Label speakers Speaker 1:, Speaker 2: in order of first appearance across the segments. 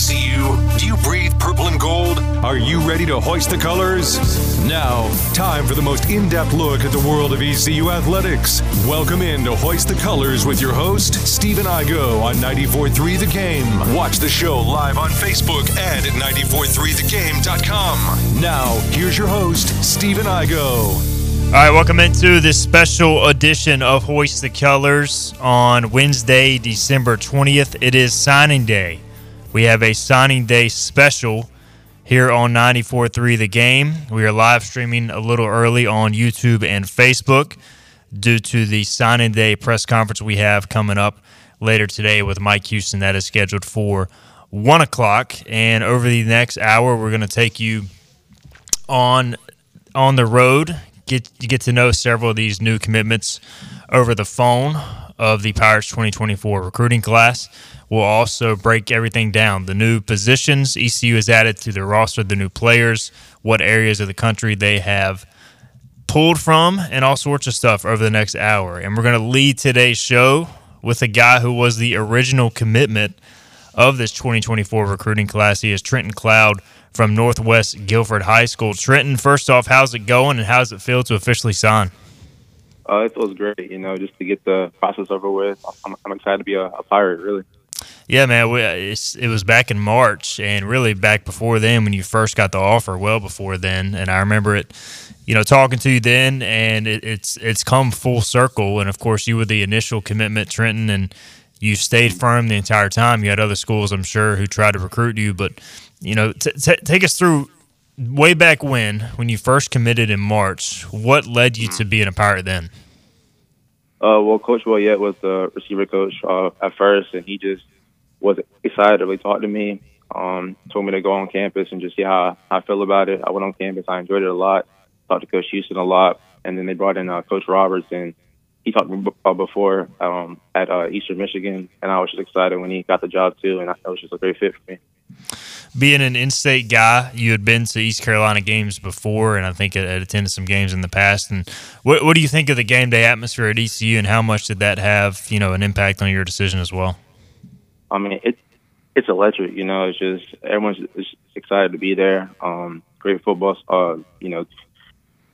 Speaker 1: ECU? Do you breathe purple and gold? Are you ready to hoist the colors? Now, time for the most in depth look at the world of ECU athletics. Welcome in to Hoist the Colors with your host, Stephen Igoe on 94.3 The Game. Watch the show live on Facebook and at 943thegame.com. Now, here's your host, Stephen Igoe.
Speaker 2: All right, welcome into this special edition of Hoist the Colors on Wednesday, December 20th. It is signing day. We have a signing day special here on 94.3 The Game. We are live streaming a little early on YouTube and Facebook due to the signing day press conference we have coming up later today with Mike Houston. That is scheduled for 1 o'clock. And over the next hour, we're going to take you on on the road get get to know several of these new commitments over the phone of the Pirates 2024 recruiting class. We'll also break everything down. The new positions ECU has added to the roster, the new players, what areas of the country they have pulled from, and all sorts of stuff over the next hour. And we're going to lead today's show with a guy who was the original commitment of this 2024 recruiting class. He is Trenton Cloud from Northwest Guilford High School. Trenton, first off, how's it going and how does it feel to officially sign?
Speaker 3: Uh, it feels great, you know, just to get the process over with. I'm, I'm excited to be a, a pirate, really.
Speaker 2: Yeah, man, we, it was back in March, and really back before then when you first got the offer. Well, before then, and I remember it, you know, talking to you then, and it, it's it's come full circle. And of course, you were the initial commitment, Trenton, and you stayed firm the entire time. You had other schools, I'm sure, who tried to recruit you, but you know, t- t- take us through way back when, when you first committed in March. What led you to being a pirate then?
Speaker 3: Uh, well, Coach Boyette was the receiver coach uh, at first, and he just was excited really talk to me. Um, told me to go on campus and just see how I feel about it. I went on campus. I enjoyed it a lot. Talked to Coach Houston a lot, and then they brought in uh, Coach Roberts, and he talked before um, at uh, Eastern Michigan, and I was just excited when he got the job too, and it was just a great fit for me
Speaker 2: being an in-state guy, you had been to East Carolina games before, and I think had attended some games in the past. And what, what do you think of the game day atmosphere at ECU, and how much did that have, you know, an impact on your decision as well?
Speaker 3: I mean, it it's electric. You know, it's just everyone's excited to be there. Um, great football. Uh, you know,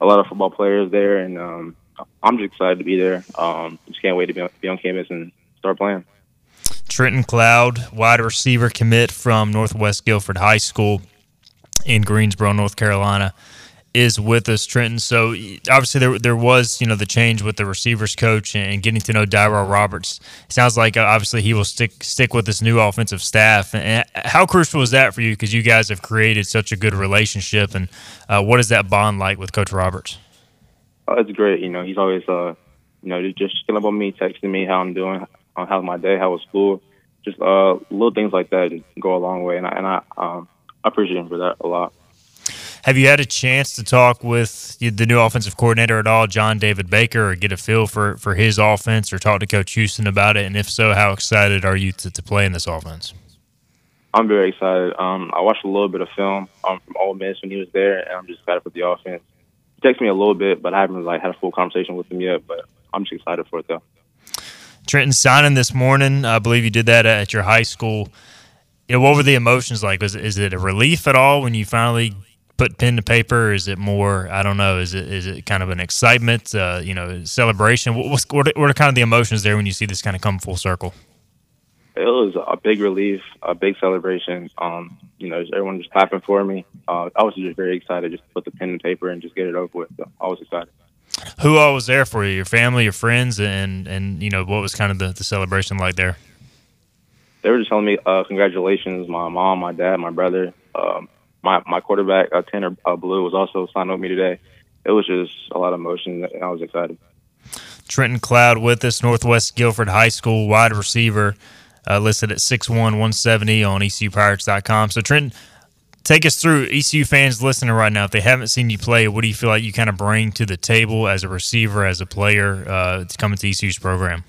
Speaker 3: a lot of football players there, and um, I'm just excited to be there. Um, just can't wait to be on, be on campus and start playing.
Speaker 2: Trenton Cloud, wide receiver commit from Northwest Guilford High School in Greensboro, North Carolina, is with us, Trenton. So obviously there there was you know the change with the receivers coach and getting to know Dyrell Roberts. It sounds like uh, obviously he will stick stick with this new offensive staff. And how crucial was that for you? Because you guys have created such a good relationship. And uh, what is that bond like with Coach Roberts?
Speaker 3: Oh, it's great. You know, he's always uh, you know just chilling up on me, texting me how I'm doing, on how my day, how was school, just uh, little things like that go a long way, and I, and I um, appreciate him for that a lot.
Speaker 2: Have you had a chance to talk with the new offensive coordinator at all, John David Baker, or get a feel for, for his offense, or talk to Coach Houston about it? And if so, how excited are you to, to play in this offense?
Speaker 3: I'm very excited. Um, I watched a little bit of film um, from Ole Miss when he was there, and I'm just excited for the offense. He texted me a little bit, but I haven't like had a full conversation with him yet. But I'm just excited for it though.
Speaker 2: Trenton signing this morning. I believe you did that at your high school. You know, what were the emotions like? Was is it a relief at all when you finally put pen to paper? Is it more? I don't know. Is it is it kind of an excitement? Uh, you know, celebration. What, what what are kind of the emotions there when you see this kind of come full circle?
Speaker 3: It was a big relief, a big celebration. Um, you know, everyone just clapping for me. Uh, I was just very excited just to put the pen and paper and just get it over with. So I was excited.
Speaker 2: Who all was there for you? Your family, your friends, and and you know what was kind of the, the celebration like there?
Speaker 3: They were just telling me uh, congratulations. My mom, my dad, my brother, um, my my quarterback, uh, Tanner uh, Blue, was also signed with me today. It was just a lot of emotion, and I was excited.
Speaker 2: Trenton Cloud with us, Northwest Guilford High School wide receiver, uh, listed at 6'1", 170 on ECUPirates.com. So Trenton, take us through ECU fans listening right now. If they haven't seen you play, what do you feel like you kind of bring to the table as a receiver, as a player, uh, to coming to ECU's program?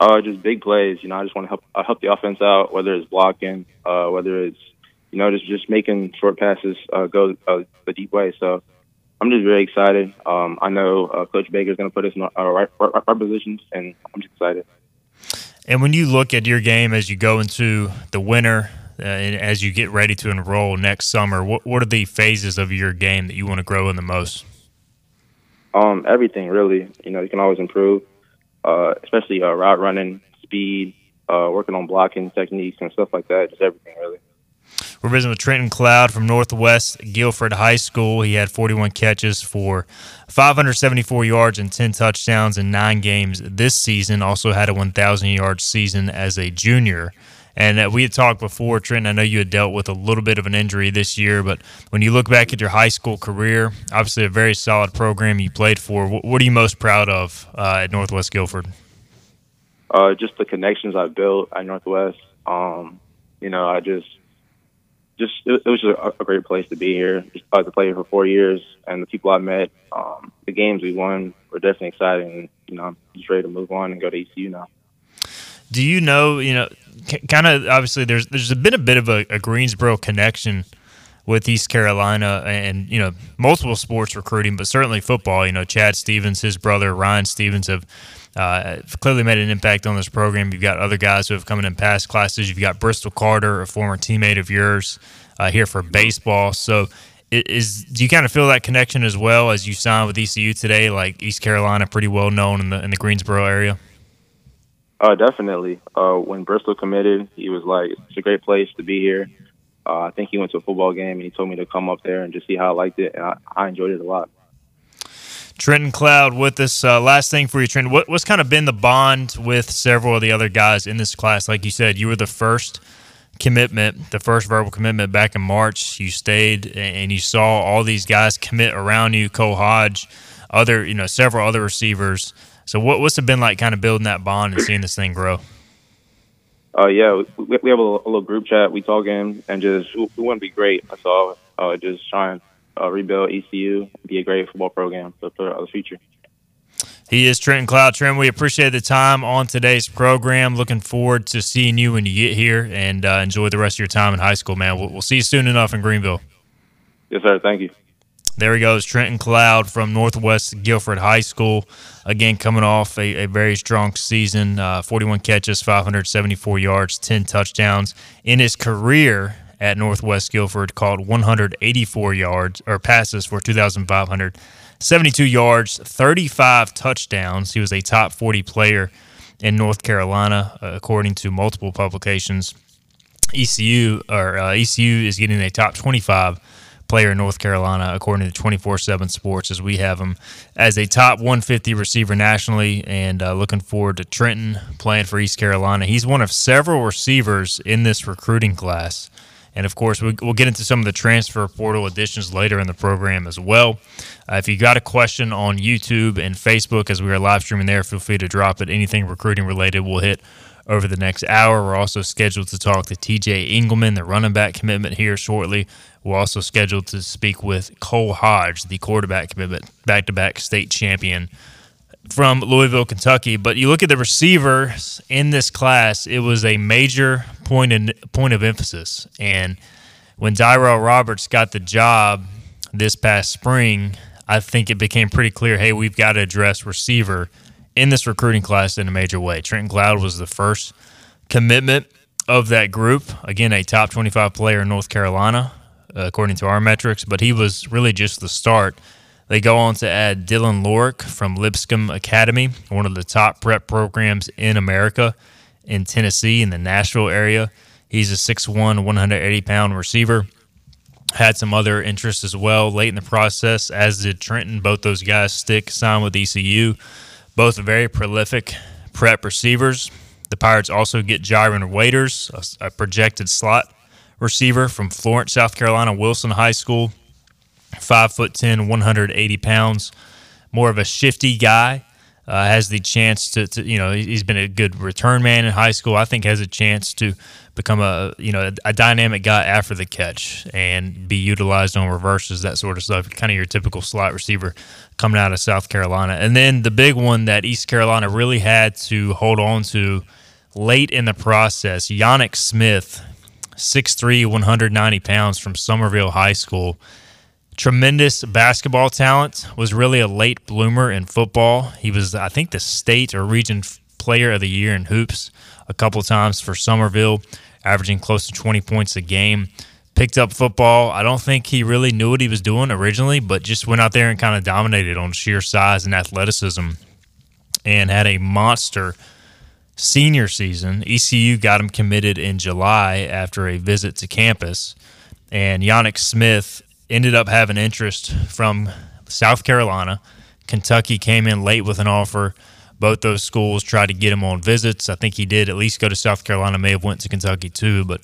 Speaker 3: Uh, just big plays. You know, I just want to help uh, help the offense out, whether it's blocking, uh, whether it's you know just just making short passes uh, go uh, the deep way. So I'm just very excited. Um, I know uh, Coach Baker is going to put us in our right, right, right positions, and I'm just excited.
Speaker 2: And when you look at your game as you go into the winter, uh, as you get ready to enroll next summer? What what are the phases of your game that you want to grow in the most?
Speaker 3: Um, everything really. You know, you can always improve, uh, especially uh, route running, speed, uh, working on blocking techniques and stuff like that. Just everything really.
Speaker 2: We're visiting with Trenton Cloud from Northwest Guilford High School. He had 41 catches for 574 yards and 10 touchdowns in nine games this season. Also had a 1,000 yard season as a junior. And uh, we had talked before, Trenton. I know you had dealt with a little bit of an injury this year, but when you look back at your high school career, obviously a very solid program you played for. What are you most proud of uh, at Northwest Guilford?
Speaker 3: Uh, just the connections I built at Northwest. Um, you know, I just just it, it was just a, a, great place to be here. To play here for four years, and the people I met, um, the games we won were definitely exciting. You know, I'm just ready to move on and go to ECU now.
Speaker 2: Do you know? You know, kind of obviously there's there's been a bit of a, a Greensboro connection with East Carolina and you know multiple sports recruiting, but certainly football. You know, Chad Stevens, his brother Ryan Stevens have uh, clearly made an impact on this program. You've got other guys who have come in in past classes. You've got Bristol Carter, a former teammate of yours, uh, here for baseball. So, is do you kind of feel that connection as well as you signed with ECU today? Like East Carolina, pretty well known in the in the Greensboro area.
Speaker 3: Uh, definitely. Uh, when Bristol committed, he was like, "It's a great place to be here." Uh, I think he went to a football game and he told me to come up there and just see how I liked it, and I, I enjoyed it a lot.
Speaker 2: Trenton Cloud with us. Uh, last thing for you, Trenton. What, what's kind of been the bond with several of the other guys in this class? Like you said, you were the first commitment, the first verbal commitment back in March. You stayed and you saw all these guys commit around you. Cole Hodge, other you know several other receivers. So what, what's it been like, kind of building that bond and seeing this thing grow?
Speaker 3: Uh, yeah, we, we have a little, a little, group chat. We talk in and just we, we want to be great. That's all. Uh, just trying uh, rebuild ECU, be a great football program for, for the future.
Speaker 2: He is Trenton Cloud. Trent, we appreciate the time on today's program. Looking forward to seeing you when you get here and uh, enjoy the rest of your time in high school, man. We'll, we'll see you soon enough in Greenville.
Speaker 3: Yes, sir. Thank you.
Speaker 2: There he goes, Trenton Cloud from Northwest Guilford High School. Again, coming off a, a very strong season uh, 41 catches, 574 yards, 10 touchdowns. In his career, at Northwest Guilford caught 184 yards or passes for 2,572 yards, 35 touchdowns. He was a top 40 player in North Carolina, uh, according to multiple publications. ECU or uh, ECU is getting a top 25 player in North Carolina, according to 24 7 Sports, as we have him as a top 150 receiver nationally. And uh, looking forward to Trenton playing for East Carolina. He's one of several receivers in this recruiting class and of course, we'll get into some of the transfer portal additions later in the program as well. Uh, if you got a question on YouTube and Facebook as we are live streaming there, feel free to drop it. Anything recruiting related, we'll hit over the next hour. We're also scheduled to talk to TJ Engelman, the running back commitment, here shortly. We're also scheduled to speak with Cole Hodge, the quarterback commitment, back to back state champion from Louisville, Kentucky. But you look at the receivers in this class, it was a major point in, point of emphasis. And when Dyrell Roberts got the job this past spring, I think it became pretty clear hey, we've got to address receiver in this recruiting class in a major way. Trenton Cloud was the first commitment of that group. Again, a top 25 player in North Carolina, according to our metrics, but he was really just the start they go on to add Dylan Lorick from Lipscomb Academy, one of the top prep programs in America in Tennessee in the Nashville area. He's a 6'1, 180 pound receiver. Had some other interests as well late in the process, as did Trenton. Both those guys stick signed with ECU. Both very prolific prep receivers. The Pirates also get Jiron Waiters, a projected slot receiver from Florence, South Carolina, Wilson High School five foot ten, 180 pounds, more of a shifty guy. Uh, has the chance to, to, you know, he's been a good return man in high school. I think has a chance to become a, you know, a, a dynamic guy after the catch and be utilized on reverses, that sort of stuff. Kind of your typical slot receiver coming out of South Carolina. And then the big one that East Carolina really had to hold on to late in the process, Yannick Smith, 6'3", 190 pounds from Summerville High School tremendous basketball talent, was really a late bloomer in football. He was, I think, the state or region player of the year in hoops a couple times for Summerville, averaging close to 20 points a game. Picked up football. I don't think he really knew what he was doing originally, but just went out there and kind of dominated on sheer size and athleticism and had a monster senior season. ECU got him committed in July after a visit to campus. And Yannick Smith ended up having interest from South Carolina. Kentucky came in late with an offer. Both those schools tried to get him on visits. I think he did at least go to South Carolina. May have went to Kentucky too, but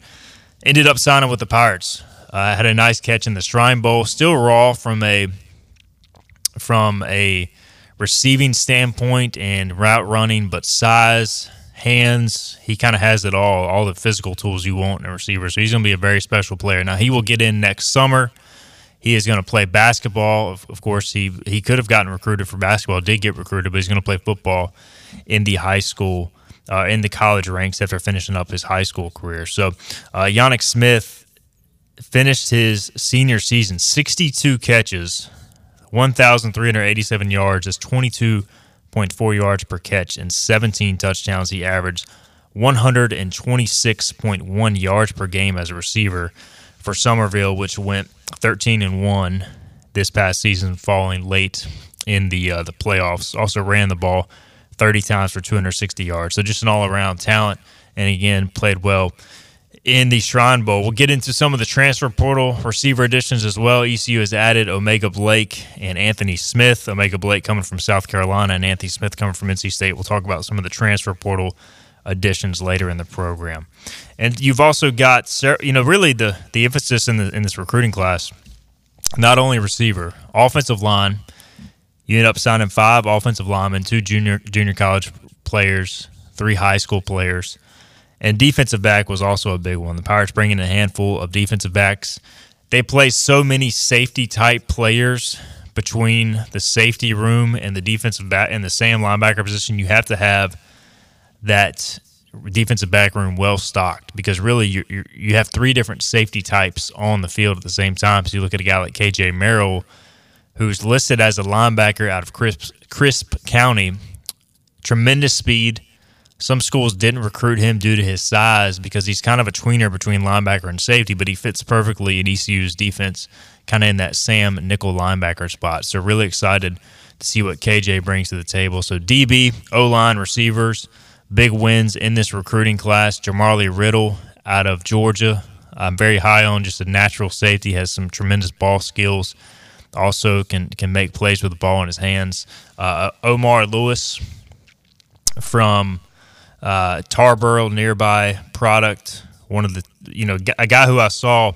Speaker 2: ended up signing with the Pirates. Uh, had a nice catch in the Shrine Bowl. Still raw from a from a receiving standpoint and route running, but size, hands. He kind of has it all, all the physical tools you want in a receiver. So he's going to be a very special player. Now, he will get in next summer. He is going to play basketball. Of, of course, he, he could have gotten recruited for basketball, did get recruited, but he's going to play football in the high school, uh, in the college ranks after finishing up his high school career. So, uh, Yannick Smith finished his senior season 62 catches, 1,387 yards, that's 22- 6.4 yards per catch and 17 touchdowns. He averaged 126.1 yards per game as a receiver for Summerville, which went 13 and 1 this past season, falling late in the uh, the playoffs. Also ran the ball 30 times for 260 yards. So just an all around talent, and again played well in the Shrine Bowl. We'll get into some of the transfer portal receiver additions as well. ECU has added O'Mega Blake and Anthony Smith. O'Mega Blake coming from South Carolina and Anthony Smith coming from NC State. We'll talk about some of the transfer portal additions later in the program. And you've also got, you know, really the the emphasis in the in this recruiting class, not only receiver, offensive line. You end up signing five offensive linemen, two junior junior college players, three high school players and defensive back was also a big one. The Pirates bringing in a handful of defensive backs. They play so many safety type players between the safety room and the defensive back and the Sam linebacker position. You have to have that defensive back room well stocked because really you you you have three different safety types on the field at the same time. So you look at a guy like KJ Merrill, who's listed as a linebacker out of Crisp, Crisp County, tremendous speed some schools didn't recruit him due to his size because he's kind of a tweener between linebacker and safety, but he fits perfectly in ECU's defense, kind of in that Sam nickel linebacker spot. So really excited to see what KJ brings to the table. So DB, O line, receivers, big wins in this recruiting class. Jamarly Riddle out of Georgia. I'm very high on just a natural safety, has some tremendous ball skills. Also can can make plays with the ball in his hands. Uh, Omar Lewis from uh, Tarboro nearby product. One of the you know a guy who I saw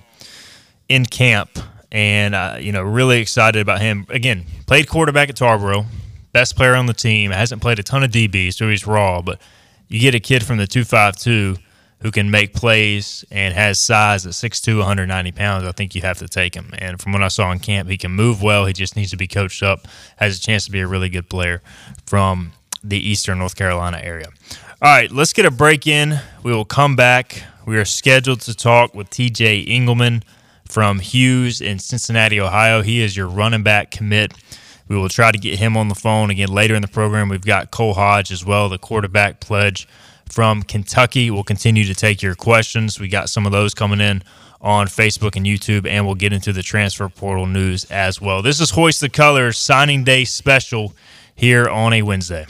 Speaker 2: in camp and uh, you know really excited about him. Again, played quarterback at Tarboro, best player on the team. Hasn't played a ton of DB, so he's raw. But you get a kid from the two five two who can make plays and has size at 6'2", 190 pounds, I think you have to take him. And from what I saw in camp, he can move well. He just needs to be coached up. Has a chance to be a really good player from the Eastern North Carolina area. All right, let's get a break in. We will come back. We are scheduled to talk with TJ Engelman from Hughes in Cincinnati, Ohio. He is your running back commit. We will try to get him on the phone again later in the program. We've got Cole Hodge as well, the quarterback pledge from Kentucky. We'll continue to take your questions. We got some of those coming in on Facebook and YouTube, and we'll get into the transfer portal news as well. This is Hoist the Colors signing day special here on a Wednesday.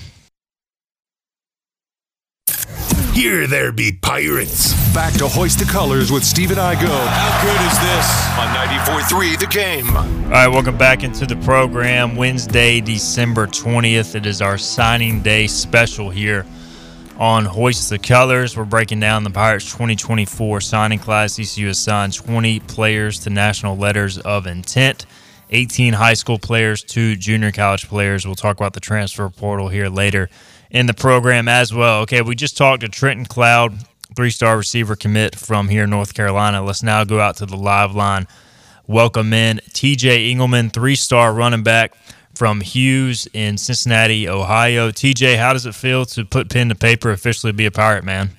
Speaker 1: Here there be pirates. Back to hoist the colors with Stephen Igoe.
Speaker 4: How good
Speaker 1: is this? On 94.3 The Game.
Speaker 2: All right, welcome back into the program. Wednesday, December 20th. It is our signing day special here on Hoist the Colors. We're breaking down the Pirates 2024 signing class. ECU has signed 20 players to national letters of intent. 18 high school players, two junior college players. We'll talk about the transfer portal here later in the program as well. Okay, we just talked to Trenton Cloud, three star receiver commit from here in North Carolina. Let's now go out to the live line. Welcome in TJ Engelman, three star running back from Hughes in Cincinnati, Ohio. TJ, how does it feel to put pen to paper, officially be a pirate, man?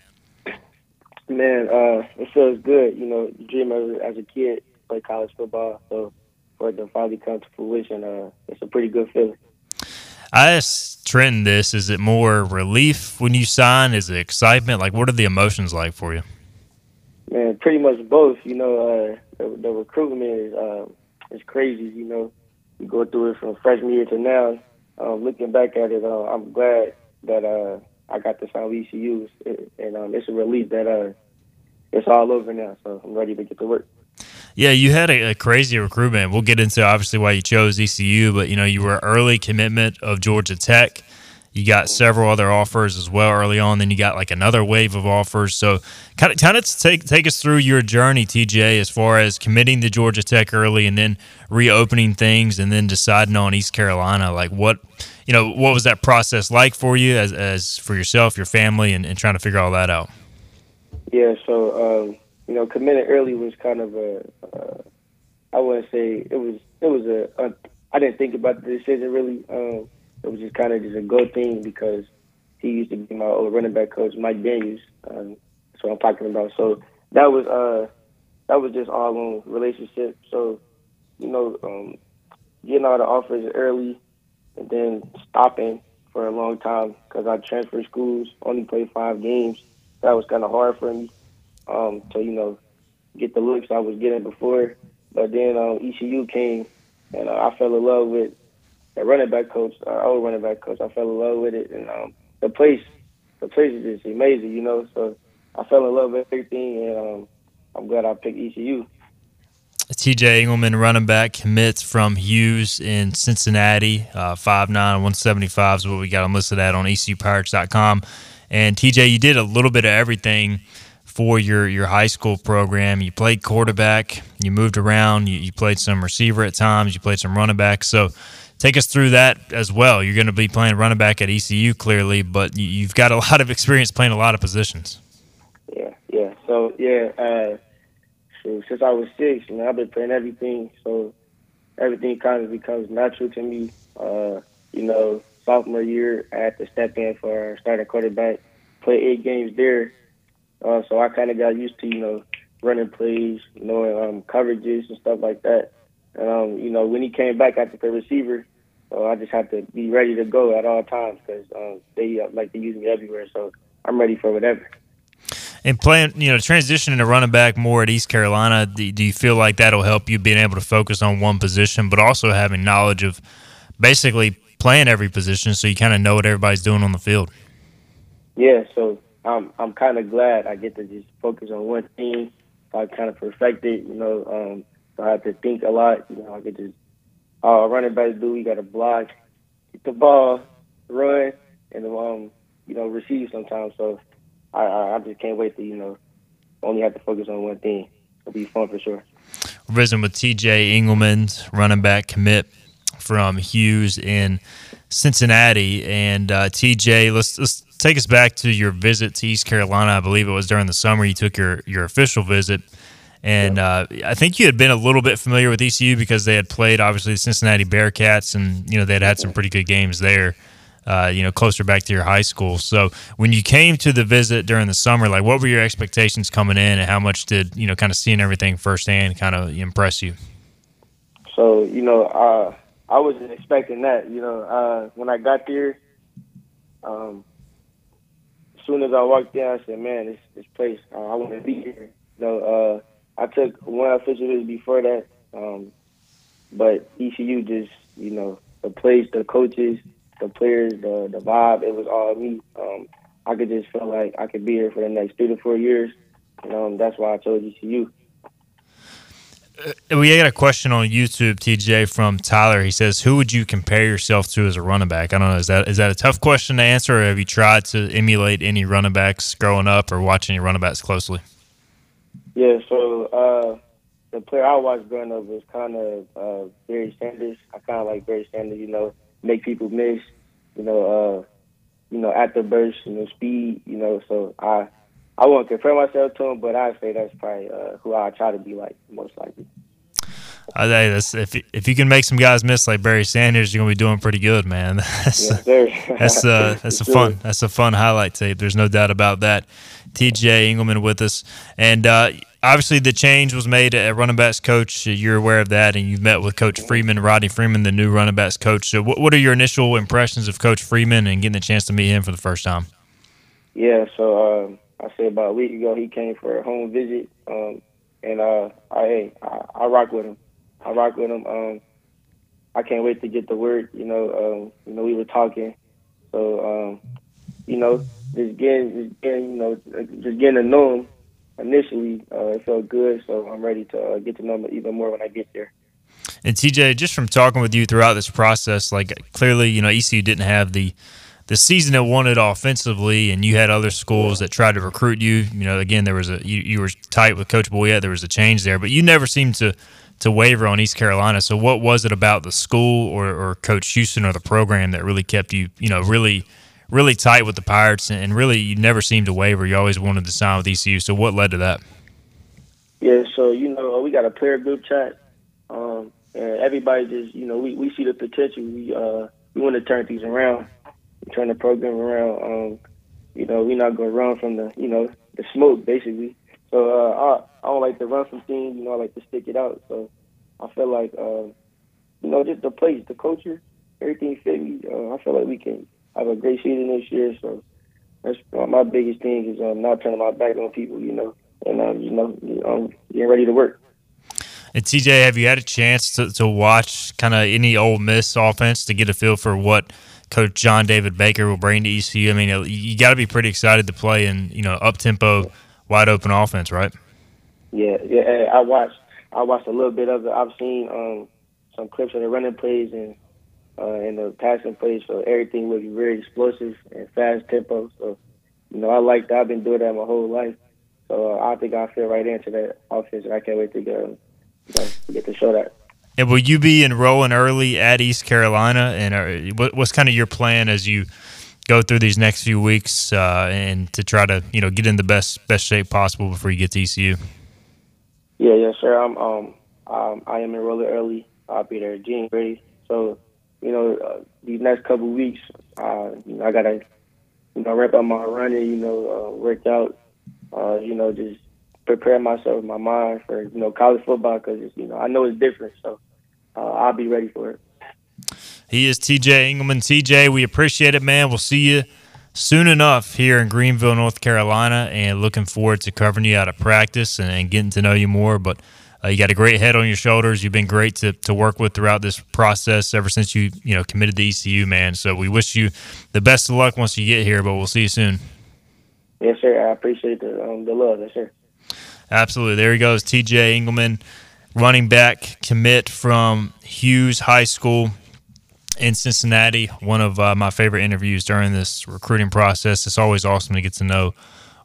Speaker 5: Man, uh, it feels good. You know, dream of as a kid, play college football. So for it to finally come to fruition, uh, it's a pretty good feeling.
Speaker 2: I asked Trenton this: Is it more relief when you sign? Is it excitement? Like, what are the emotions like for you?
Speaker 5: Man, pretty much both. You know, uh, the, the recruitment is uh, is crazy. You know, you go through it from freshman year to now. Um, looking back at it, uh, I'm glad that uh, I got to sign with ECU, and um, it's a relief that uh, it's all over now. So I'm ready to get to work.
Speaker 2: Yeah, you had a, a, crazy recruitment. We'll get into obviously why you chose ECU, but you know you were early commitment of Georgia Tech. You got several other offers as well early on. Then you got like another wave of offers. So kind of kind of take take us through your journey, TJ, as far as committing to Georgia Tech early and then reopening things and then deciding on East Carolina. Like what you know, what was that process like for you as as for yourself, your family, and, and trying to figure all that out?
Speaker 5: Yeah, so um, you know, committing early was kind of a uh, I wouldn't say it was it was a, a I didn't think about the decision really. Um, it was just kind of just a good thing because he used to be my old running back coach, Mike Daniels. Um, that's what I'm talking about. So that was uh, that was just all on relationship. So you know, um, getting all the offers early and then stopping for a long time because I transferred schools, only played five games. That was kind of hard for me um, to you know get the looks I was getting before. But then um, ECU came, and uh, I fell in love with the running back coach, our uh, old running back coach. I fell in love with it, and um, the place, the place is just amazing, you know. So I fell in love with everything, and um, I'm glad I picked ECU.
Speaker 2: TJ Engelman, running back, commits from Hughes in Cincinnati. Uh, 5'9", 175 is what we got him listed at on ECUPirates.com. And TJ, you did a little bit of everything for your, your high school program. You played quarterback, you moved around, you, you played some receiver at times, you played some running back. So take us through that as well. You're going to be playing running back at ECU clearly, but you've got a lot of experience playing a lot of positions.
Speaker 5: Yeah, yeah. So yeah, uh, so since I was six, you know, I've been playing everything. So everything kind of becomes natural to me. Uh, you know, sophomore year, I had to step in for starting quarterback, play eight games there. Uh, so I kind of got used to, you know, running plays, knowing um, coverages and stuff like that. And, um, you know, when he came back, I took a receiver. So I just have to be ready to go at all times because um, they uh, like to use me everywhere. So I'm ready for whatever.
Speaker 2: And playing, you know, transitioning to running back more at East Carolina, do, do you feel like that'll help you being able to focus on one position, but also having knowledge of basically playing every position, so you kind of know what everybody's doing on the field?
Speaker 5: Yeah, so I'm I'm kind of glad I get to just focus on one thing. So I kind of perfect it, you know. Um, so I have to think a lot. You know, I could just all running backs do. You got to block, get the ball, run, and um, you know, receive sometimes. So I, I, I just can't wait to you know only have to focus on one thing. It'll be fun for sure.
Speaker 2: Visiting with TJ Engelman, running back commit from Hughes in Cincinnati. And uh, TJ, let's let's take us back to your visit to East Carolina. I believe it was during the summer you took your your official visit. And uh, I think you had been a little bit familiar with ECU because they had played obviously the Cincinnati Bearcats, and you know they had had some pretty good games there. Uh, you know, closer back to your high school. So when you came to the visit during the summer, like what were your expectations coming in, and how much did you know, kind of seeing everything firsthand, kind of impress you?
Speaker 5: So you know, uh, I wasn't expecting that. You know, uh, when I got there, um, as soon as I walked in, I said, "Man, this this place, uh, I want to be here." You know, uh, I took one official visit before that, um, but ECU just, you know, the place, the coaches, the players, the the vibe, it was all me. Um, I could just feel like I could be here for the next three to four years. And, um, that's why I chose ECU.
Speaker 2: Uh, we got a question on YouTube, TJ, from Tyler. He says, "Who would you compare yourself to as a running back?" I don't know. Is that is that a tough question to answer, or have you tried to emulate any running backs growing up, or watching your running backs closely?
Speaker 5: Yeah, so uh, the player I watched growing up was kind of uh, Barry Sanders. I kind of like Barry Sanders. You know, make people miss. You know, uh, you know, at the burst, you know, speed. You know, so I I won't compare myself to him, but I say that's probably uh, who I try to be like most likely.
Speaker 2: I think that's if if you can make some guys miss like Barry Sanders, you're gonna be doing pretty good, man. That's
Speaker 5: yes,
Speaker 2: that's uh, that's a fun that's a fun highlight tape. There's no doubt about that. TJ Engelman with us, and uh, obviously the change was made at running backs coach. You're aware of that, and you've met with Coach Freeman, Rodney Freeman, the new running backs coach. So, what what are your initial impressions of Coach Freeman and getting the chance to meet him for the first time?
Speaker 5: Yeah, so um, I said about a week ago, he came for a home visit, um, and uh, I, I, I rock with him. I rock with him. Um, I can't wait to get the word. You know, um, you know, we were talking, so um, you know, just getting, just getting, you know, just getting to know him initially, uh, it felt good. So I'm ready to uh, get to know him even more when I get there.
Speaker 2: And TJ, just from talking with you throughout this process, like clearly, you know, ECU didn't have the the season it wanted offensively, and you had other schools that tried to recruit you. You know, again, there was a you, you were tight with Coach Boyette. There was a change there, but you never seemed to to waver on East Carolina. So, what was it about the school or, or Coach Houston or the program that really kept you, you know, really really tight with the Pirates, and really you never seemed to waver. You always wanted to sign with ECU. So, what led to that?
Speaker 5: Yeah, so you know, we got a player group chat, um, and everybody just, you know, we, we see the potential. We uh, we want to turn things around turn the program around. Um, you know, we're not gonna run from the you know the smoke basically. So uh, I I don't like to run from things. You know, I like to stick it out. So I feel like uh, you know just the place, the culture, everything fit me. Uh, I feel like we can have a great season this year. So that's uh, my biggest thing is um, not turning my back on people. You know, and um, you know, um, getting ready to work.
Speaker 2: And TJ, have you had a chance to, to watch kind of any Ole Miss offense to get a feel for what Coach John David Baker will bring to ECU. I mean, you got to be pretty excited to play in you know up tempo, wide open offense, right?
Speaker 5: Yeah, yeah. I watched I watched a little bit of it. I've seen um, some clips of the running plays and uh, and the passing plays. So everything looks very explosive and fast tempo. So you know, I like that. I've been doing that my whole life. So uh, I think I fit right into that offense, and I can't wait to get, to get to show that.
Speaker 2: And will you be enrolling early at East Carolina? And are, what's kind of your plan as you go through these next few weeks uh, and to try to you know get in the best best shape possible before you get to ECU?
Speaker 5: Yeah, yeah, sure. I'm um, um I am enrolling early. I'll be there January. So you know uh, these next couple weeks, uh, you know I gotta you know ramp up my running. You know uh, work out. Uh, you know just prepare myself, my mind for you know college football because you know I know it's different, so uh, I'll be ready for it.
Speaker 2: He is TJ Engelman. TJ, we appreciate it, man. We'll see you soon enough here in Greenville, North Carolina, and looking forward to covering you out of practice and, and getting to know you more. But uh, you got a great head on your shoulders. You've been great to, to work with throughout this process ever since you you know committed to ECU, man. So we wish you the best of luck once you get here. But we'll see you soon.
Speaker 5: Yes, sir. I appreciate the um, the love. Yes, sir.
Speaker 2: Absolutely. There he goes, TJ Engelman, running back commit from Hughes High School in Cincinnati. One of uh, my favorite interviews during this recruiting process. It's always awesome to get to know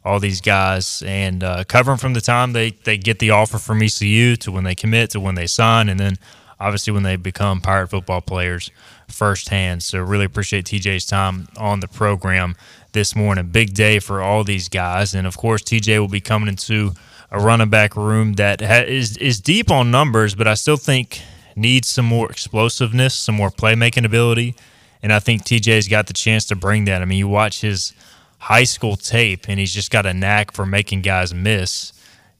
Speaker 2: all these guys and uh, cover them from the time they, they get the offer from ECU to when they commit to when they sign, and then obviously when they become Pirate football players firsthand. So really appreciate TJ's time on the program this morning. Big day for all these guys, and of course TJ will be coming into a running back room that ha- is is deep on numbers, but I still think needs some more explosiveness, some more playmaking ability, and I think TJ's got the chance to bring that. I mean, you watch his high school tape, and he's just got a knack for making guys miss.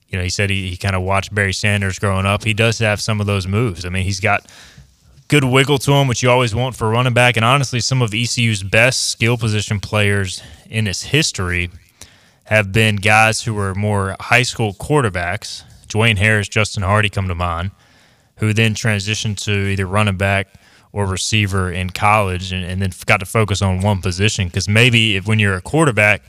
Speaker 2: You know, he said he, he kind of watched Barry Sanders growing up. He does have some of those moves. I mean, he's got good wiggle to him, which you always want for running back. And honestly, some of ECU's best skill position players in its history have been guys who were more high school quarterbacks. Dwayne Harris, Justin Hardy come to mind, who then transitioned to either running back or receiver in college and, and then got to focus on one position. Because maybe if when you're a quarterback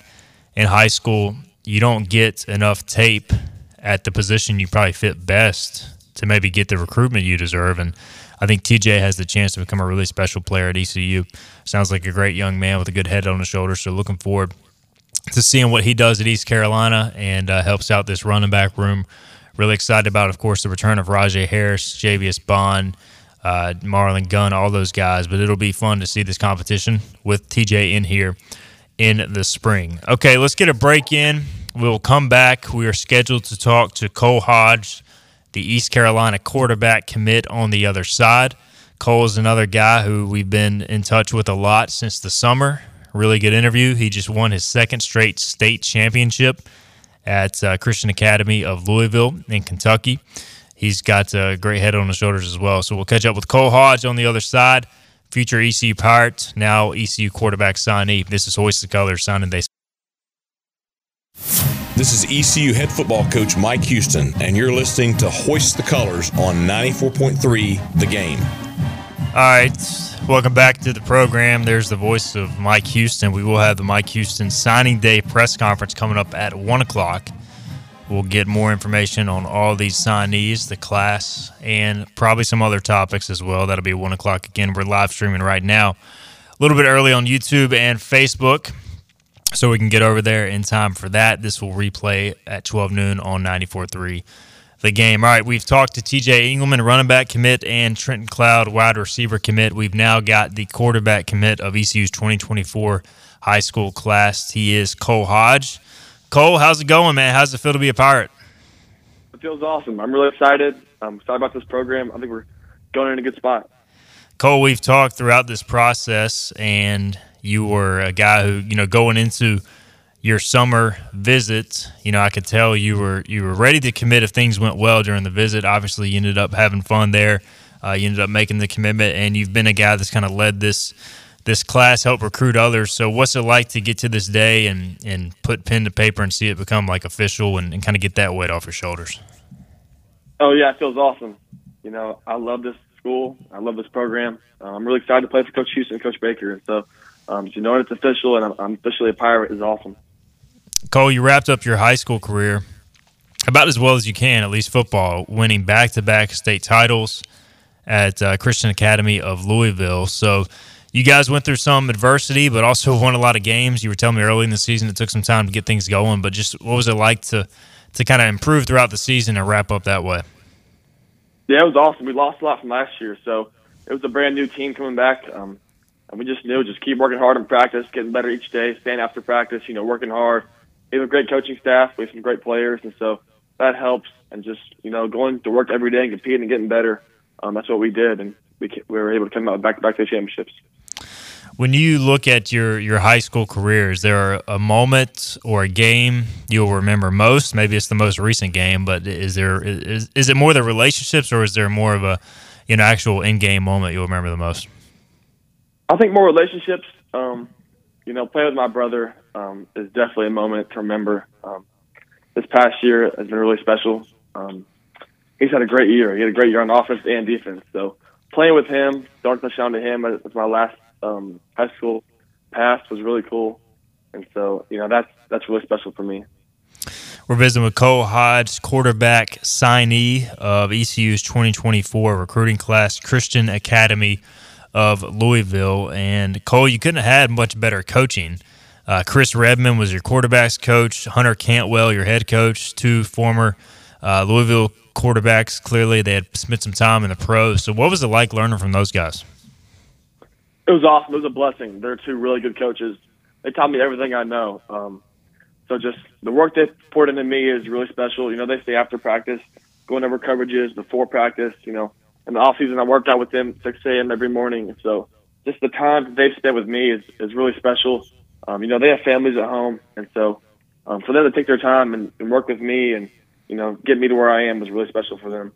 Speaker 2: in high school, you don't get enough tape at the position you probably fit best to maybe get the recruitment you deserve. And I think TJ has the chance to become a really special player at ECU. Sounds like a great young man with a good head on his shoulders. So looking forward to seeing what he does at East Carolina and uh, helps out this running back room. Really excited about, of course, the return of Rahjai Harris, Javius Bond, uh, Marlon Gunn, all those guys. But it'll be fun to see this competition with TJ in here in the spring. Okay, let's get a break in. We'll come back. We are scheduled to talk to Cole Hodge, the East Carolina quarterback commit on the other side. Cole is another guy who we've been in touch with a lot since the summer really good interview. He just won his second straight state championship at uh, Christian Academy of Louisville in Kentucky. He's got a great head on his shoulders as well. So we'll catch up with Cole Hodge on the other side. Future ECU Pirate, now ECU quarterback signee. This is Hoist the Colors signing day.
Speaker 6: This is ECU head football coach Mike Houston, and you're listening to Hoist the Colors on 94.3 The Game.
Speaker 2: All right, welcome back to the program. There's the voice of Mike Houston. We will have the Mike Houston signing day press conference coming up at 1 o'clock. We'll get more information on all these signees, the class, and probably some other topics as well. That'll be 1 o'clock again. We're live streaming right now, a little bit early on YouTube and Facebook, so we can get over there in time for that. This will replay at 12 noon on 94.3 the game. All right, we've talked to TJ Engelman, running back commit, and Trenton Cloud, wide receiver commit. We've now got the quarterback commit of ECU's 2024 high school class. He is Cole Hodge. Cole, how's it going, man? How's it feel to be a Pirate?
Speaker 7: It feels awesome. I'm really excited. I'm excited about this program. I think we're going in a good spot.
Speaker 2: Cole, we've talked throughout this process, and you were a guy who, you know, going into your summer visit, you know, I could tell you were you were ready to commit if things went well during the visit. Obviously, you ended up having fun there. Uh, you ended up making the commitment, and you've been a guy that's kind of led this this class help recruit others. So what's it like to get to this day and and put pen to paper and see it become like official and, and kind of get that weight off your shoulders?
Speaker 7: Oh yeah, it feels awesome. You know, I love this school. I love this program. Uh, I'm really excited to play for Coach Houston and Coach Baker. And so, um, to know it's official and I'm, I'm officially a Pirate is awesome.
Speaker 2: Cole, you wrapped up your high school career about as well as you can, at least football, winning back to back state titles at uh, Christian Academy of Louisville. So you guys went through some adversity, but also won a lot of games. You were telling me early in the season it took some time to get things going, but just what was it like to to kind of improve throughout the season and wrap up that way?
Speaker 7: Yeah, it was awesome. We lost a lot from last year, so it was a brand new team coming back. Um, and we just knew just keep working hard in practice, getting better each day, staying after practice, you know, working hard. We have a great coaching staff, we have some great players, and so that helps. And just you know, going to work every day and competing and getting better. Um, that's what we did, and we we were able to come out back to back to the championships.
Speaker 2: When you look at your, your high school career, is there a moment or a game you'll remember most? Maybe it's the most recent game, but is there is, is it more the relationships or is there more of a you know actual in game moment you'll remember the most?
Speaker 7: I think more relationships. Um, you know, playing with my brother um, is definitely a moment to remember. Um, this past year has been really special. Um, he's had a great year. He had a great year on offense and defense. So playing with him, throwing touchdown to him as my last um, high school pass was really cool, and so you know that's that's really special for me.
Speaker 2: We're visiting with Cole Hodge, quarterback signee of ECU's 2024 recruiting class, Christian Academy of Louisville. And Cole, you couldn't have had much better coaching. Uh, Chris Redman was your quarterbacks coach, Hunter Cantwell, your head coach, two former uh, Louisville quarterbacks. Clearly, they had spent some time in the pros. So, what was it like learning from those guys?
Speaker 7: it was awesome. It was a blessing. They're two really good coaches. They taught me everything I know. Um, so just the work they poured into me is really special. You know, they stay after practice, going over coverages before practice. You know, in the off season, I worked out with them 6 a.m. every morning. So just the time they've spent with me is is really special. Um, you know, they have families at home, and so um, for them to take their time and, and work with me and you know get me to where I am was really special for them.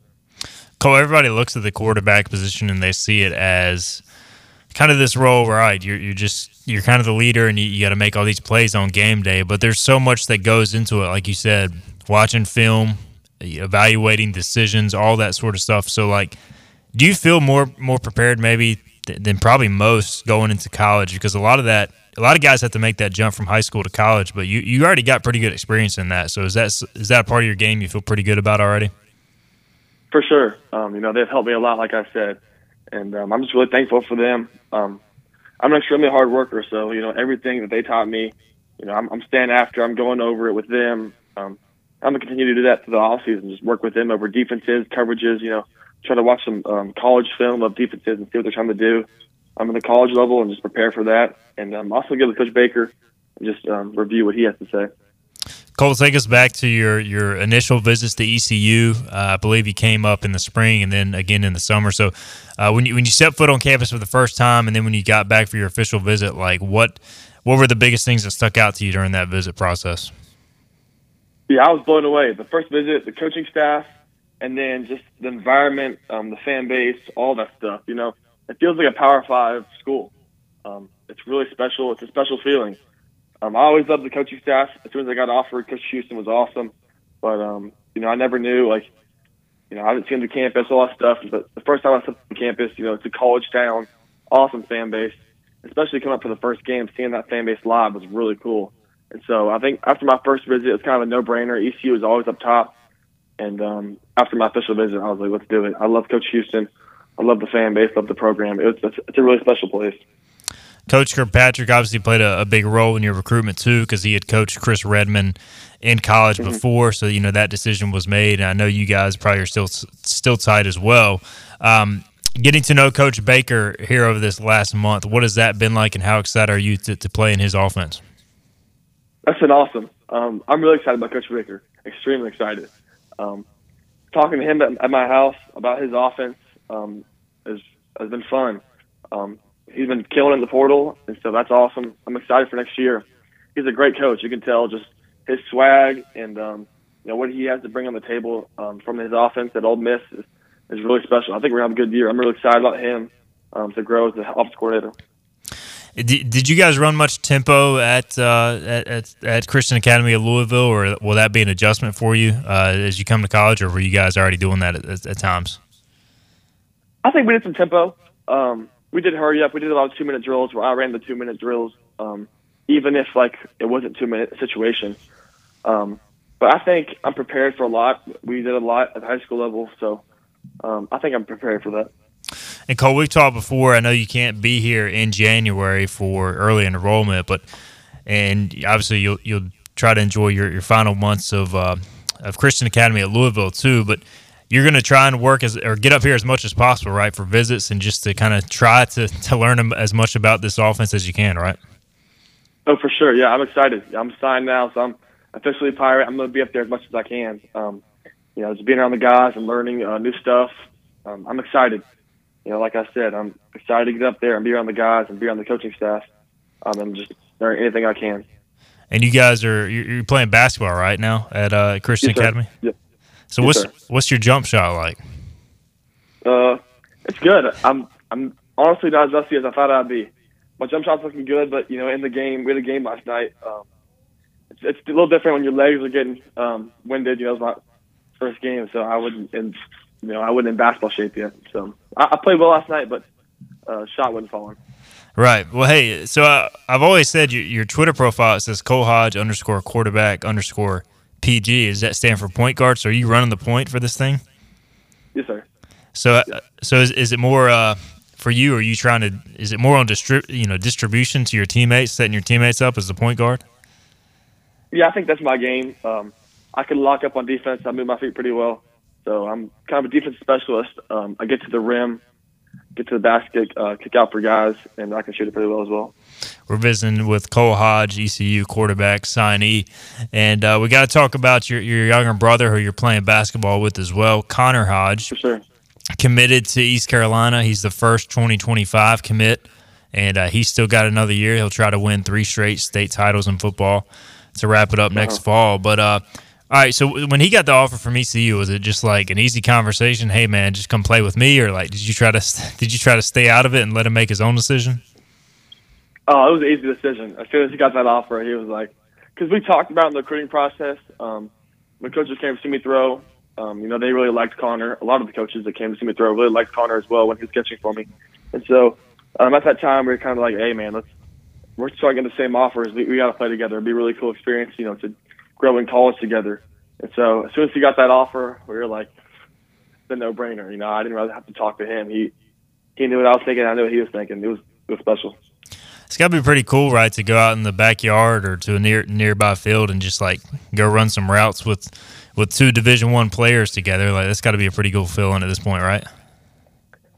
Speaker 2: Cole, everybody looks at the quarterback position and they see it as kind of this role, right? You're you're just you're kind of the leader, and you, you got to make all these plays on game day. But there's so much that goes into it, like you said, watching film, evaluating decisions, all that sort of stuff. So, like, do you feel more more prepared maybe th- than probably most going into college? Because a lot of that, a lot of guys have to make that jump from high school to college, but you you already got pretty good experience in that. So, is that is that a part of your game you feel pretty good about already?
Speaker 7: For sure, um, you know they've helped me a lot. Like I said, and um, I'm just really thankful for them. Um, I'm an extremely hard worker, so you know everything that they taught me, you know, I'm, I'm staying after. I'm going over it with them. Um, I'm gonna continue to do that through the off season. Just work with them over defenses, coverages. You know, try to watch some um, college film of defenses and see what they're trying to do. I'm in the college level and just prepare for that. And um, also give to Coach Baker and just um, review what he has to say.
Speaker 2: Cole, take us back to your, your initial visits to ECU. Uh, I believe you came up in the spring and then again in the summer. So, uh, when you when you set foot on campus for the first time, and then when you got back for your official visit, like what what were the biggest things that stuck out to you during that visit process?
Speaker 7: Yeah, I was blown away. The first visit, the coaching staff, and then just the environment, um, the fan base, all that stuff. You know, it feels like a Power Five school. Um, it's really special. It's a special feeling. Um, I always loved the coaching staff. As soon as I got offered, Coach Houston was awesome. But um, you know, I never knew like, you know, I haven't seen the campus, all that stuff. But the first time I stepped on campus, you know, it's a college town, awesome fan base. Especially coming up for the first game, seeing that fan base live was really cool. And so I think after my first visit, it was kind of a no-brainer. ECU was always up top. And um, after my official visit, I was like, let's do it. I love Coach Houston. I love the fan base, love the program. It's, it's, it's a really special place.
Speaker 2: Coach Kirkpatrick obviously played a, a big role in your recruitment too, because he had coached Chris Redman in college mm-hmm. before. So you know that decision was made, and I know you guys probably are still still tight as well. Um, getting to know Coach Baker here over this last month, what has that been like, and how excited are you to, to play in his offense?
Speaker 7: That's been awesome. Um, I'm really excited about Coach Baker. Extremely excited. Um, talking to him at, at, my house about his offense um, is, has been fun. Um, he's been killing in the portal, and so that's awesome. I'm excited for next year. He's a great coach. You can tell just his swag and um, you know what he has to bring on the table um, from his offense at Ole Miss is, is really special. I think we're gonna have a good year. I'm really excited about him um, to grow as the offensive coordinator.
Speaker 2: Did, did you guys run much tempo at, uh, at, at Christian Academy of Louisville, or will that be an adjustment for you uh, as you come to college, or were you guys already doing that at, at, at times?
Speaker 7: I think we did some tempo. Um, we did hurry up. We did a lot of two minute drills where I ran the two minute drills, um, even if like it wasn't two minute situation. Um, but I think I'm prepared for a lot. We did a lot at the high school level, so um, I think I'm prepared for that.
Speaker 2: And Cole, we've talked before. I know you can't be here in January for early enrollment, but and obviously you'll you'll try to enjoy your, your final months of uh, of Christian Academy at Louisville too. But you're going to try and work as or get up here as much as possible, right, for visits and just to kind of try to to learn as much about this offense as you can, right?
Speaker 7: Oh, for sure. Yeah, I'm excited. I'm signed now, so I'm officially a pirate. I'm going to be up there as much as I can. Um, you know, just being around the guys and learning uh, new stuff. Um, I'm excited. You know, like I said, I'm excited to get up there and be around the guys and be around the coaching staff. Um, and just learn anything I can.
Speaker 2: And you guys are you're playing basketball right now at uh, Christian
Speaker 7: yes,
Speaker 2: Academy.
Speaker 7: Yep.
Speaker 2: So
Speaker 7: yes,
Speaker 2: what's
Speaker 7: sir.
Speaker 2: what's your jump shot like?
Speaker 7: Uh, it's good. I'm I'm honestly not as rusty as I thought I'd be. My jump shot's looking good, but you know, in the game, we had a game last night. Um, it's, it's a little different when your legs are getting um, winded. You know, it was my first game, so I wouldn't, in, you know, I wasn't in basketball shape yet. So I, I played well last night, but uh, shot wasn't falling.
Speaker 2: Right. Well, hey, so I, I've always said your, your Twitter profile says Cole Hodge underscore quarterback underscore PG. Does that stand for point guard? So are you running the point for this thing?
Speaker 7: Yes, sir.
Speaker 2: So, uh, so is, is it more uh, for you? Or are you trying to? Is it more on distrib- you know distribution to your teammates, setting your teammates up as the point guard?
Speaker 7: Yeah, I think that's my game. Um, I can lock up on defense. I move my feet pretty well, so I'm kind of a defense specialist. Um, I get to the rim, get to the basket, uh, kick out for guys, and I can shoot it pretty well as well.
Speaker 2: We're visiting with Cole Hodge, ECU quarterback signee, and uh, we got to talk about your your younger brother who you're playing basketball with as well, Connor Hodge.
Speaker 7: For sure.
Speaker 2: Committed to East Carolina. He's the first 2025 commit, and uh, he's still got another year. He'll try to win three straight state titles in football to wrap it up next
Speaker 7: Uh-huh.
Speaker 2: fall. But uh, all right, so when he got the offer from ECU, was it just like an easy conversation? Hey, man, just come play with me, or like did you try to did you try to stay out of it and let him make his own decision?
Speaker 7: Oh, it was an easy decision. As soon as he got that offer, he was like, because we talked about in the recruiting process. Um, when coaches came to see me throw, um, you know, they really liked Connor. A lot of the coaches that came to see me throw really liked Connor as well when he was catching for me. And so um, at that time, we were kind of like, hey, man, let's we're starting to get the same offers. We, we got to play together. It'd be a really cool experience, you know, to grow in college together. And so as soon as he got that offer, we were like, the no brainer. You know, I didn't really have to talk to him. He he knew what I was thinking. I knew what he was thinking. It was it was special.
Speaker 2: It's got to be pretty cool, right, to go out in the backyard or to a near nearby field and just like go run some routes with with two Division One players together. Like that's got to be a pretty cool feeling at this point, right?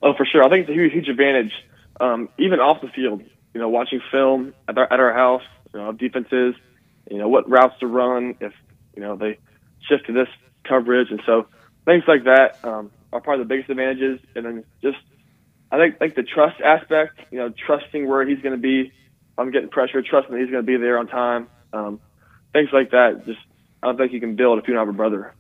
Speaker 7: Oh, for sure. I think it's a huge, huge advantage, um, even off the field. You know, watching film at our, at our house, you know, defenses, you know, what routes to run if you know they shift to this coverage, and so things like that um, are probably the biggest advantages. And then just, I think, think the trust aspect. You know, trusting where he's going to be. I'm getting pressure, trusting that he's going to be there on time. Um, things like that. Just, I don't think you can build if you don't have a brother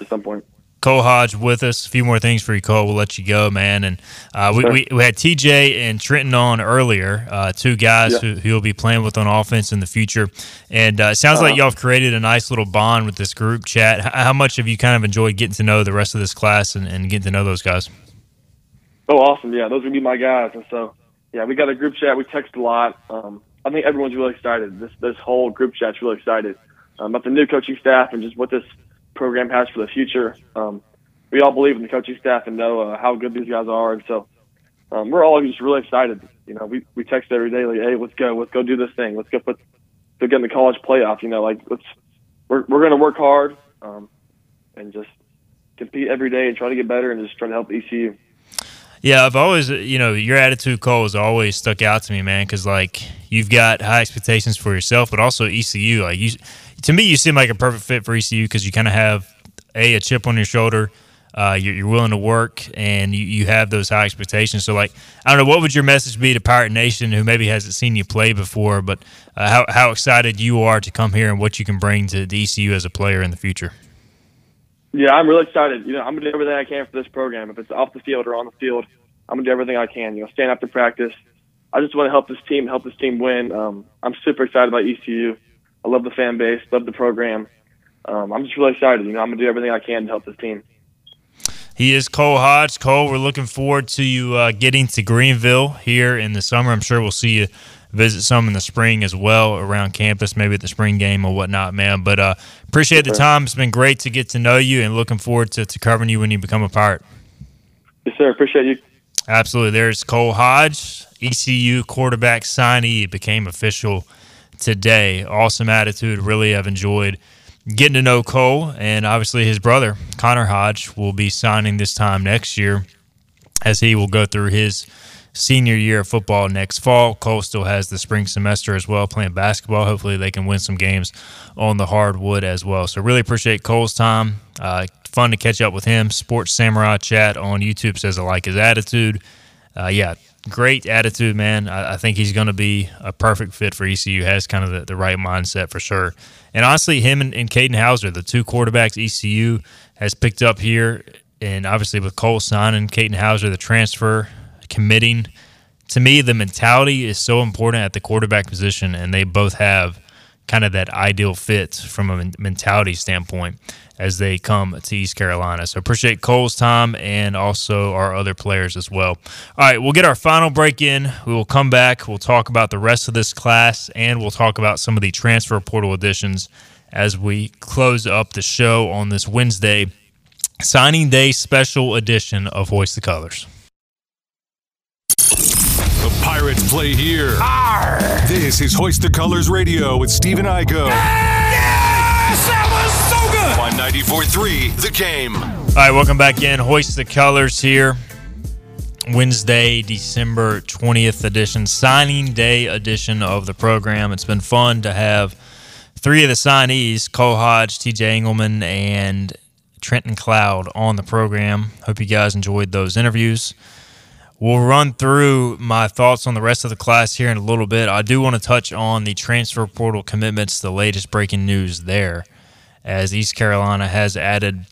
Speaker 7: at some point.
Speaker 2: Cole Hodge with us. A few more things for you, Cole. We'll let you go, man. And uh, we, we, we, had TJ and Trenton on earlier, uh, two guys yeah. who, who will be playing with on offense in the future. And uh, it sounds uh-huh. like y'all have created a nice little bond with this group chat. How much have you kind of enjoyed getting to know the rest of this class and, and getting to know those guys?
Speaker 7: Oh, awesome. Yeah, those would be my guys. And so, yeah, we got a group chat. We text a lot. Um, I think everyone's really excited. This this whole group chat's really excited um, about the new coaching staff and just what this program has for the future. Um, we all believe in the coaching staff and know uh, how good these guys are, and so um, we're all just really excited. You know, we we text every day like, "Hey, let's go, let's go do this thing, let's go put, to get in the college playoff." You know, like let's we're we're going to work hard um, and just compete every day and try to get better and just try to help ECU.
Speaker 2: Yeah, I've always, you know, your attitude, Cole, has always stuck out to me, man. Because like you've got high expectations for yourself, but also ECU. Like you, to me, you seem like a perfect fit for ECU because you kind of have a a chip on your shoulder. Uh, you're, you're, willing to work and you, you have those high expectations. So, like, I don't know, what would your message be to Pirate Nation who maybe hasn't seen you play before, but uh, how, how excited you are to come here and what you can bring to the ECU as a player in the future?
Speaker 7: Yeah, I'm really excited. You know, I'm gonna do everything I can for this program. If it's off the field or on the field, I'm gonna do everything I can. You know, stand after practice. I just want to help this team, help this team win. Um, I'm super excited about ECU. I love the fan base, love the program. Um, I'm just really excited. You know, I'm gonna do everything I can to help this team.
Speaker 2: He is Cole Hodge. Cole, we're looking forward to you uh, getting to Greenville here in the summer. I'm sure we'll see you visit some in the spring as well around campus, maybe at the spring game or whatnot, man. But uh, appreciate the time. It's been great to get to know you and looking forward to, to covering you when you become a part.
Speaker 7: Yes, sir. Appreciate you.
Speaker 2: Absolutely. There's Cole Hodge, ECU quarterback signee, became official today. Awesome attitude. Really have enjoyed getting to know Cole, and obviously his brother, Connor Hodge, will be signing this time next year as he will go through his senior year of football next fall. Cole still has the spring semester as well, playing basketball. Hopefully, they can win some games on the hardwood as well. So, really appreciate Cole's time. Uh, fun to catch up with him. Sports Samurai Chat on YouTube says I like his attitude. Uh, yeah, great attitude, man. I, I think he's going to be a perfect fit for ECU. Has kind of the, the right mindset for sure. And honestly, him and, and Katin Houser, the two quarterbacks ECU has picked up here, and obviously with Cole signing, Katin Houser, the transfer, committing. To me, the mentality is so important at the quarterback position, and they both have kind of that ideal fit from a mentality standpoint as they come to East Carolina. So appreciate Cole's time and also our other players as well. All right, we'll get our final break in. We will come back. We'll talk about the rest of this class and we'll talk about some of the transfer portal additions as we close up the show on this Wednesday signing day special edition of Hoist the Colors.
Speaker 1: The Pirates play here. Arr! This is Hoist the Colors Radio with Stephen Igoe.
Speaker 4: Yes! That was so good! On 94.3, The Game.
Speaker 2: All right, welcome back in. Hoist the Colors here. Wednesday, December 20th edition, signing day edition of the program. It's been fun to have three of the signees, Cole Hodge, TJ Engelman, and Trenton Cloud on the program. Hope you guys enjoyed those interviews. We'll run through my thoughts on the rest of the class here in a little bit. I do want to touch on the transfer portal commitments, the latest breaking news there, as East Carolina has added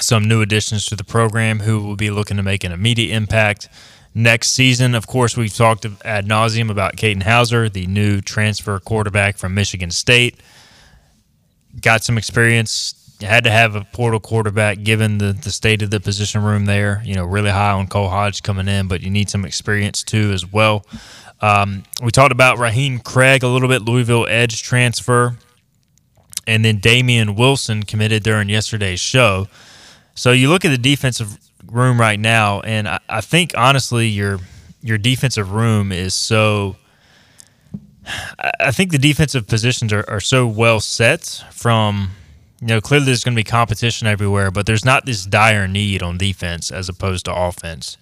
Speaker 2: some new additions to the program who will be looking to make an immediate impact next season. Of course, we've talked ad nauseum about Katin Houser, the new transfer quarterback from Michigan State. Got some experience had to have a portal quarterback given the, the state of the position room there. You know, really high on Cole Hodge coming in, but you need some experience too as well. Um, we talked about Raheem Craig a little bit, Louisville Edge transfer, and then Damian Wilson committed during yesterday's show. So you look at the defensive room right now, and I, I think honestly your your defensive room is so. I think the defensive positions are, are so well set from you know, clearly there's going to be competition everywhere, but there's not this dire need on defense as opposed to offense.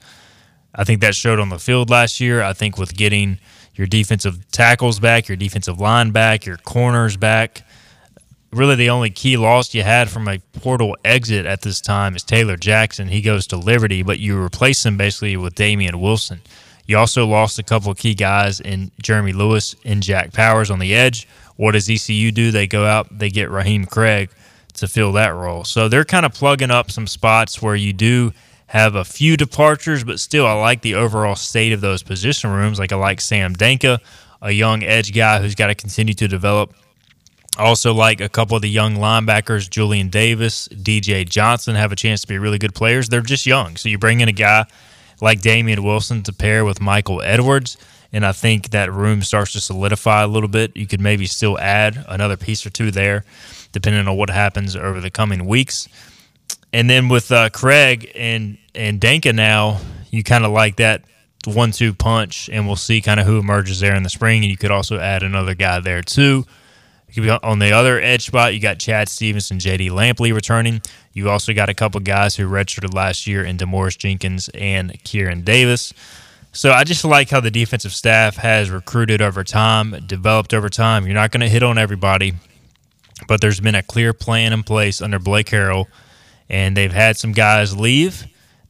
Speaker 2: I think that showed on the field last year. I think with getting your defensive tackles back, your defensive line back, your corners back, really the only key loss you had from a portal exit at this time is Taylor Jackson. He goes to Liberty, but you replace him basically with Damian Wilson. You also lost a couple of key guys in Jeremy Lewis and Jack Powers on the edge. What does ECU do? They go out, they get Raheem Craig to fill that role. So they're kind of plugging up some spots where you do have a few departures, but still, I like the overall state of those position rooms. Like I like Sam Danka, a young edge guy who's got to continue to develop. Also, like a couple of the young linebackers, Julian Davis, DJ Johnson, have a chance to be really good players. They're just young. So you bring in a guy like Damian Wilson to pair with Michael Edwards, and I think that room starts to solidify a little bit. You could maybe still add another piece or two there, depending on what happens over the coming weeks. And then with uh, Craig and and Danka now, you kind of like that one-two punch, and we'll see kind of who emerges there in the spring. And you could also add another guy there too. On the other edge spot, you got Chad Stevenson, JD Lampley returning. You also got a couple guys who redshirted last year in Demorris Jenkins and Kieran Davis. So I just like how the defensive staff has recruited over time, developed over time. You're not going to hit on everybody, but there's been a clear plan in place under Blake Harrell, and they've had some guys leave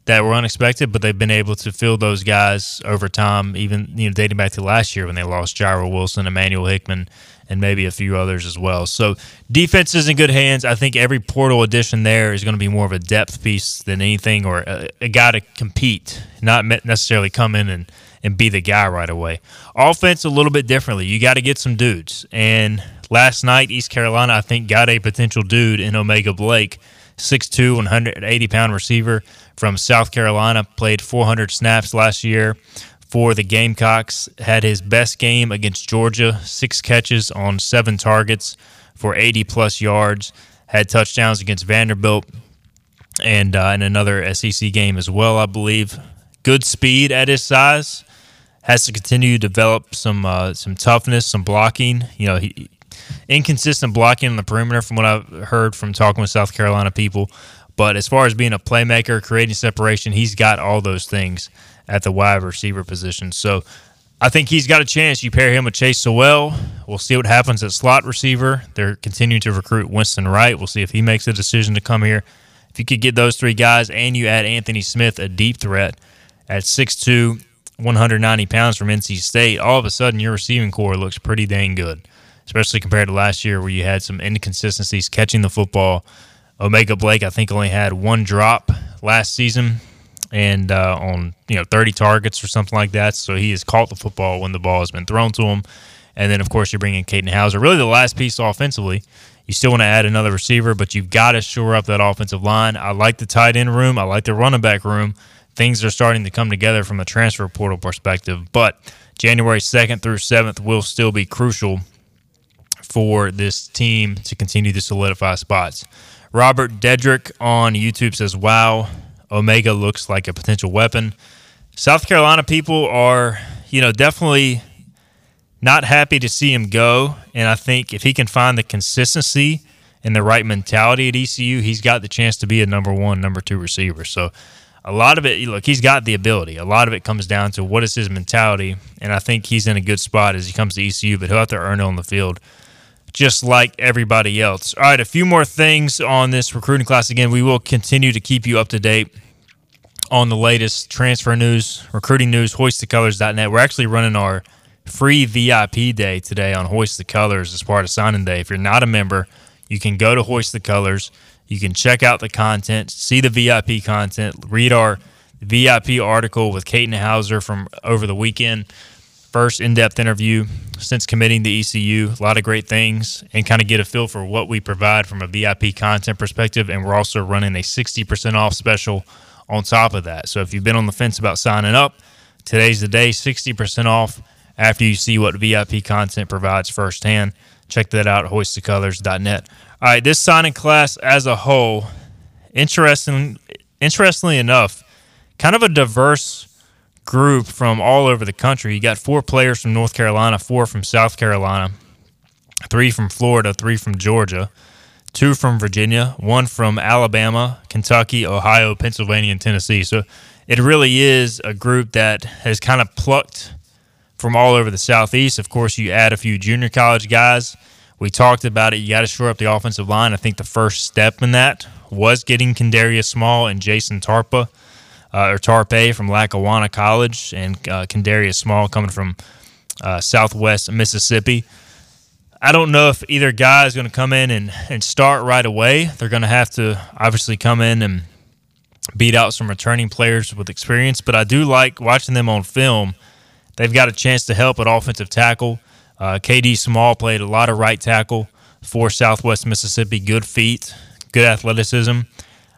Speaker 2: that were unexpected, but they've been able to fill those guys over time, even you know dating back to last year when they lost Gyro Wilson, Emmanuel Hickman, and maybe a few others as well. So defense is in good hands. I think every portal addition there is going to be more of a depth piece than anything, or a, a guy to compete, not necessarily come in and and be the guy right away. Offense a little bit differently. You got to get some dudes. And last night, East Carolina, I think, got a potential dude in O'Mega Blake, 6'2", 180 pound receiver from South Carolina. Played 400 snaps last year for the Gamecocks. Had his best game against Georgia, six catches on seven targets for 80 plus yards. Had touchdowns against Vanderbilt and uh, in another SEC game as well, I believe. Good speed at his size. Has to continue to develop some uh, some toughness, some blocking. You know, he, inconsistent blocking on the perimeter from what I've heard from talking with South Carolina people. But as far as being a playmaker, creating separation, he's got all those things at the wide receiver position. So I think he's got a chance. You pair him with Chase Sowell. We'll see what happens at slot receiver. They're continuing to recruit Winston Wright. We'll see if he makes a decision to come here. If you could get those three guys and you add Anthony Smith, a deep threat at 6'2, 190 pounds from NC State, all of a sudden your receiving corps looks pretty dang good, especially compared to last year where you had some inconsistencies catching the football. O'Mega Blake, I think, only had one drop last season and uh, on you know 30 targets or something like that. So he has caught the football when the ball has been thrown to him. And then of course you're bringing Katin Houser. Really the last piece offensively. You still want to add another receiver, but you've got to shore up that offensive line. I like the tight end room. I like the running back room. Things are starting to come together from a transfer portal perspective, but January 2nd through 7th will still be crucial for this team to continue to solidify spots. Robert Dedrick on YouTube says, Wow, O'Mega looks like a potential weapon. South Carolina people are, you know, definitely not happy to see him go. And I think if he can find the consistency and the right mentality at ECU, he's got the chance to be a number one, number two receiver. So a lot of it, look, he's got the ability. A lot of it comes down to what is his mentality. And I think he's in a good spot as he comes to ECU, but he'll have to earn it on the field just like everybody else. All right, a few more things on this recruiting class. Again, we will continue to keep you up to date on the latest transfer news, recruiting news, hoistthecolors.net. We're actually running our free VIP day today on Hoist the Colors as part of signing day. If you're not a member, you can go to Hoist the Colors. You can check out the content, see the VIP content, read our VIP article with Katin Houser from over the weekend first in depth interview since committing to ECU. A lot of great things and kind of get a feel for what we provide from a VIP content perspective. And we're also running a 60% off special on top of that. So if you've been on the fence about signing up, today's the day 60% off after you see what VIP content provides firsthand. Check that out hoistthecolors.net. All right, this signing class as a whole, interesting, interestingly enough, kind of a diverse group from all over the country. You got four players from North Carolina, four from South Carolina, three from Florida, three from Georgia, two from Virginia, one from Alabama, Kentucky, Ohio, Pennsylvania, and Tennessee. So it really is a group that has kind of plucked from all over the Southeast. Of course, you add a few junior college guys. We talked about it. You got to shore up the offensive line. I think the first step in that was getting Kendarius Small and Jason Tarpa uh, or Tarpe from Lackawanna College, and uh, Kendarius Small coming from uh, Southwest Mississippi. I don't know if either guy is going to come in and, and start right away. They're going to have to obviously come in and beat out some returning players with experience, but I do like watching them on film. They've got a chance to help at offensive tackle. Uh, KD Small played a lot of right tackle for Southwest Mississippi. Good feet, good athleticism.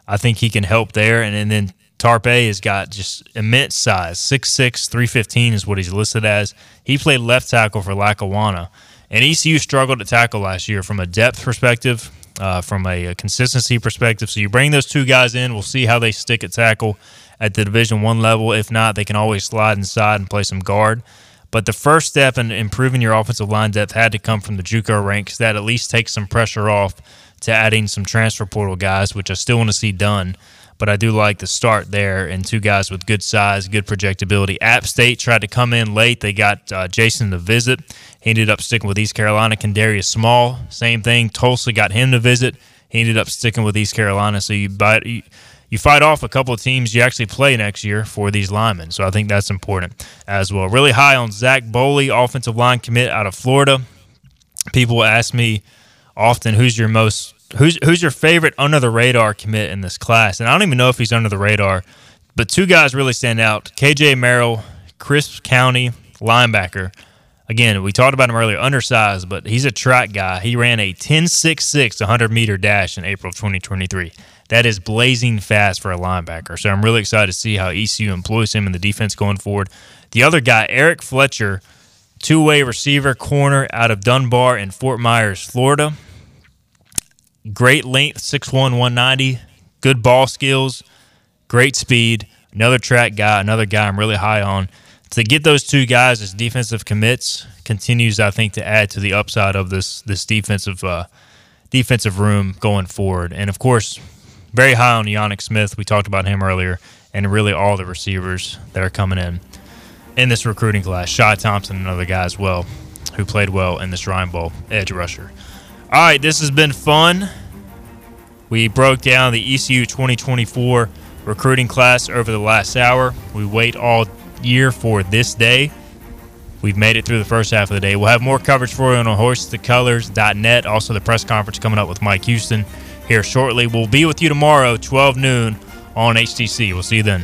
Speaker 2: I think he can help there. And, and then Tarpe has got just immense size. 6'6, 315 is what he's listed as. He played left tackle for Lackawanna. And ECU struggled to tackle last year from a depth perspective, uh, from a, a, consistency perspective. So you bring those two guys in, we'll see how they stick at tackle at the Division One level. If not, they can always slide inside and play some guard. But the first step in improving your offensive line depth had to come from the JUCO ranks. That at least takes some pressure off to adding some transfer portal guys, which I still want to see done but I do like the start there and two guys with good size, good projectability. App State tried to come in late. They got uh, Jason to visit. He ended up sticking with East Carolina. Kendarius Small, same thing. Tulsa got him to visit. He ended up sticking with East Carolina. So you bite, you, you fight off a couple of teams you actually play next year for these linemen. So I think that's important as well. Really high on Zach Boley, offensive line commit out of Florida. People ask me often, who's your most who's who's your favorite under the radar commit in this class? And I don't even know if he's under the radar, but two guys really stand out: KJ Merrill, Crisp County linebacker. Again, we talked about him earlier, undersized, but he's a track guy. He ran a 10.66 100 meter dash in April of 2023. That is blazing fast for a linebacker. So I'm really excited to see how ECU employs him in the defense going forward. The other guy, Eric Fletcher, two way receiver corner out of Dunbar in Fort Myers, Florida. Great length, 6'1, 190. Good ball skills, great speed. Another track guy, another guy I'm really high on. To get those two guys as defensive commits continues, I think, to add to the upside of this this defensive uh, defensive room going forward. And of course, very high on Yannick Smith. We talked about him earlier, and really all the receivers that are coming in in this recruiting class. Shy Thompson, another guy as well, who played well in this Ryan Bowl edge rusher. All right, this has been fun. We broke down the ECU 2024 recruiting class over the last hour. We wait all year for this day. We've made it through the first half of the day. We'll have more coverage for you on hoistthecolors.net. Also, the press conference coming up with Mike Houston here shortly. We'll be with you tomorrow, 12 noon on HTC. We'll see you then.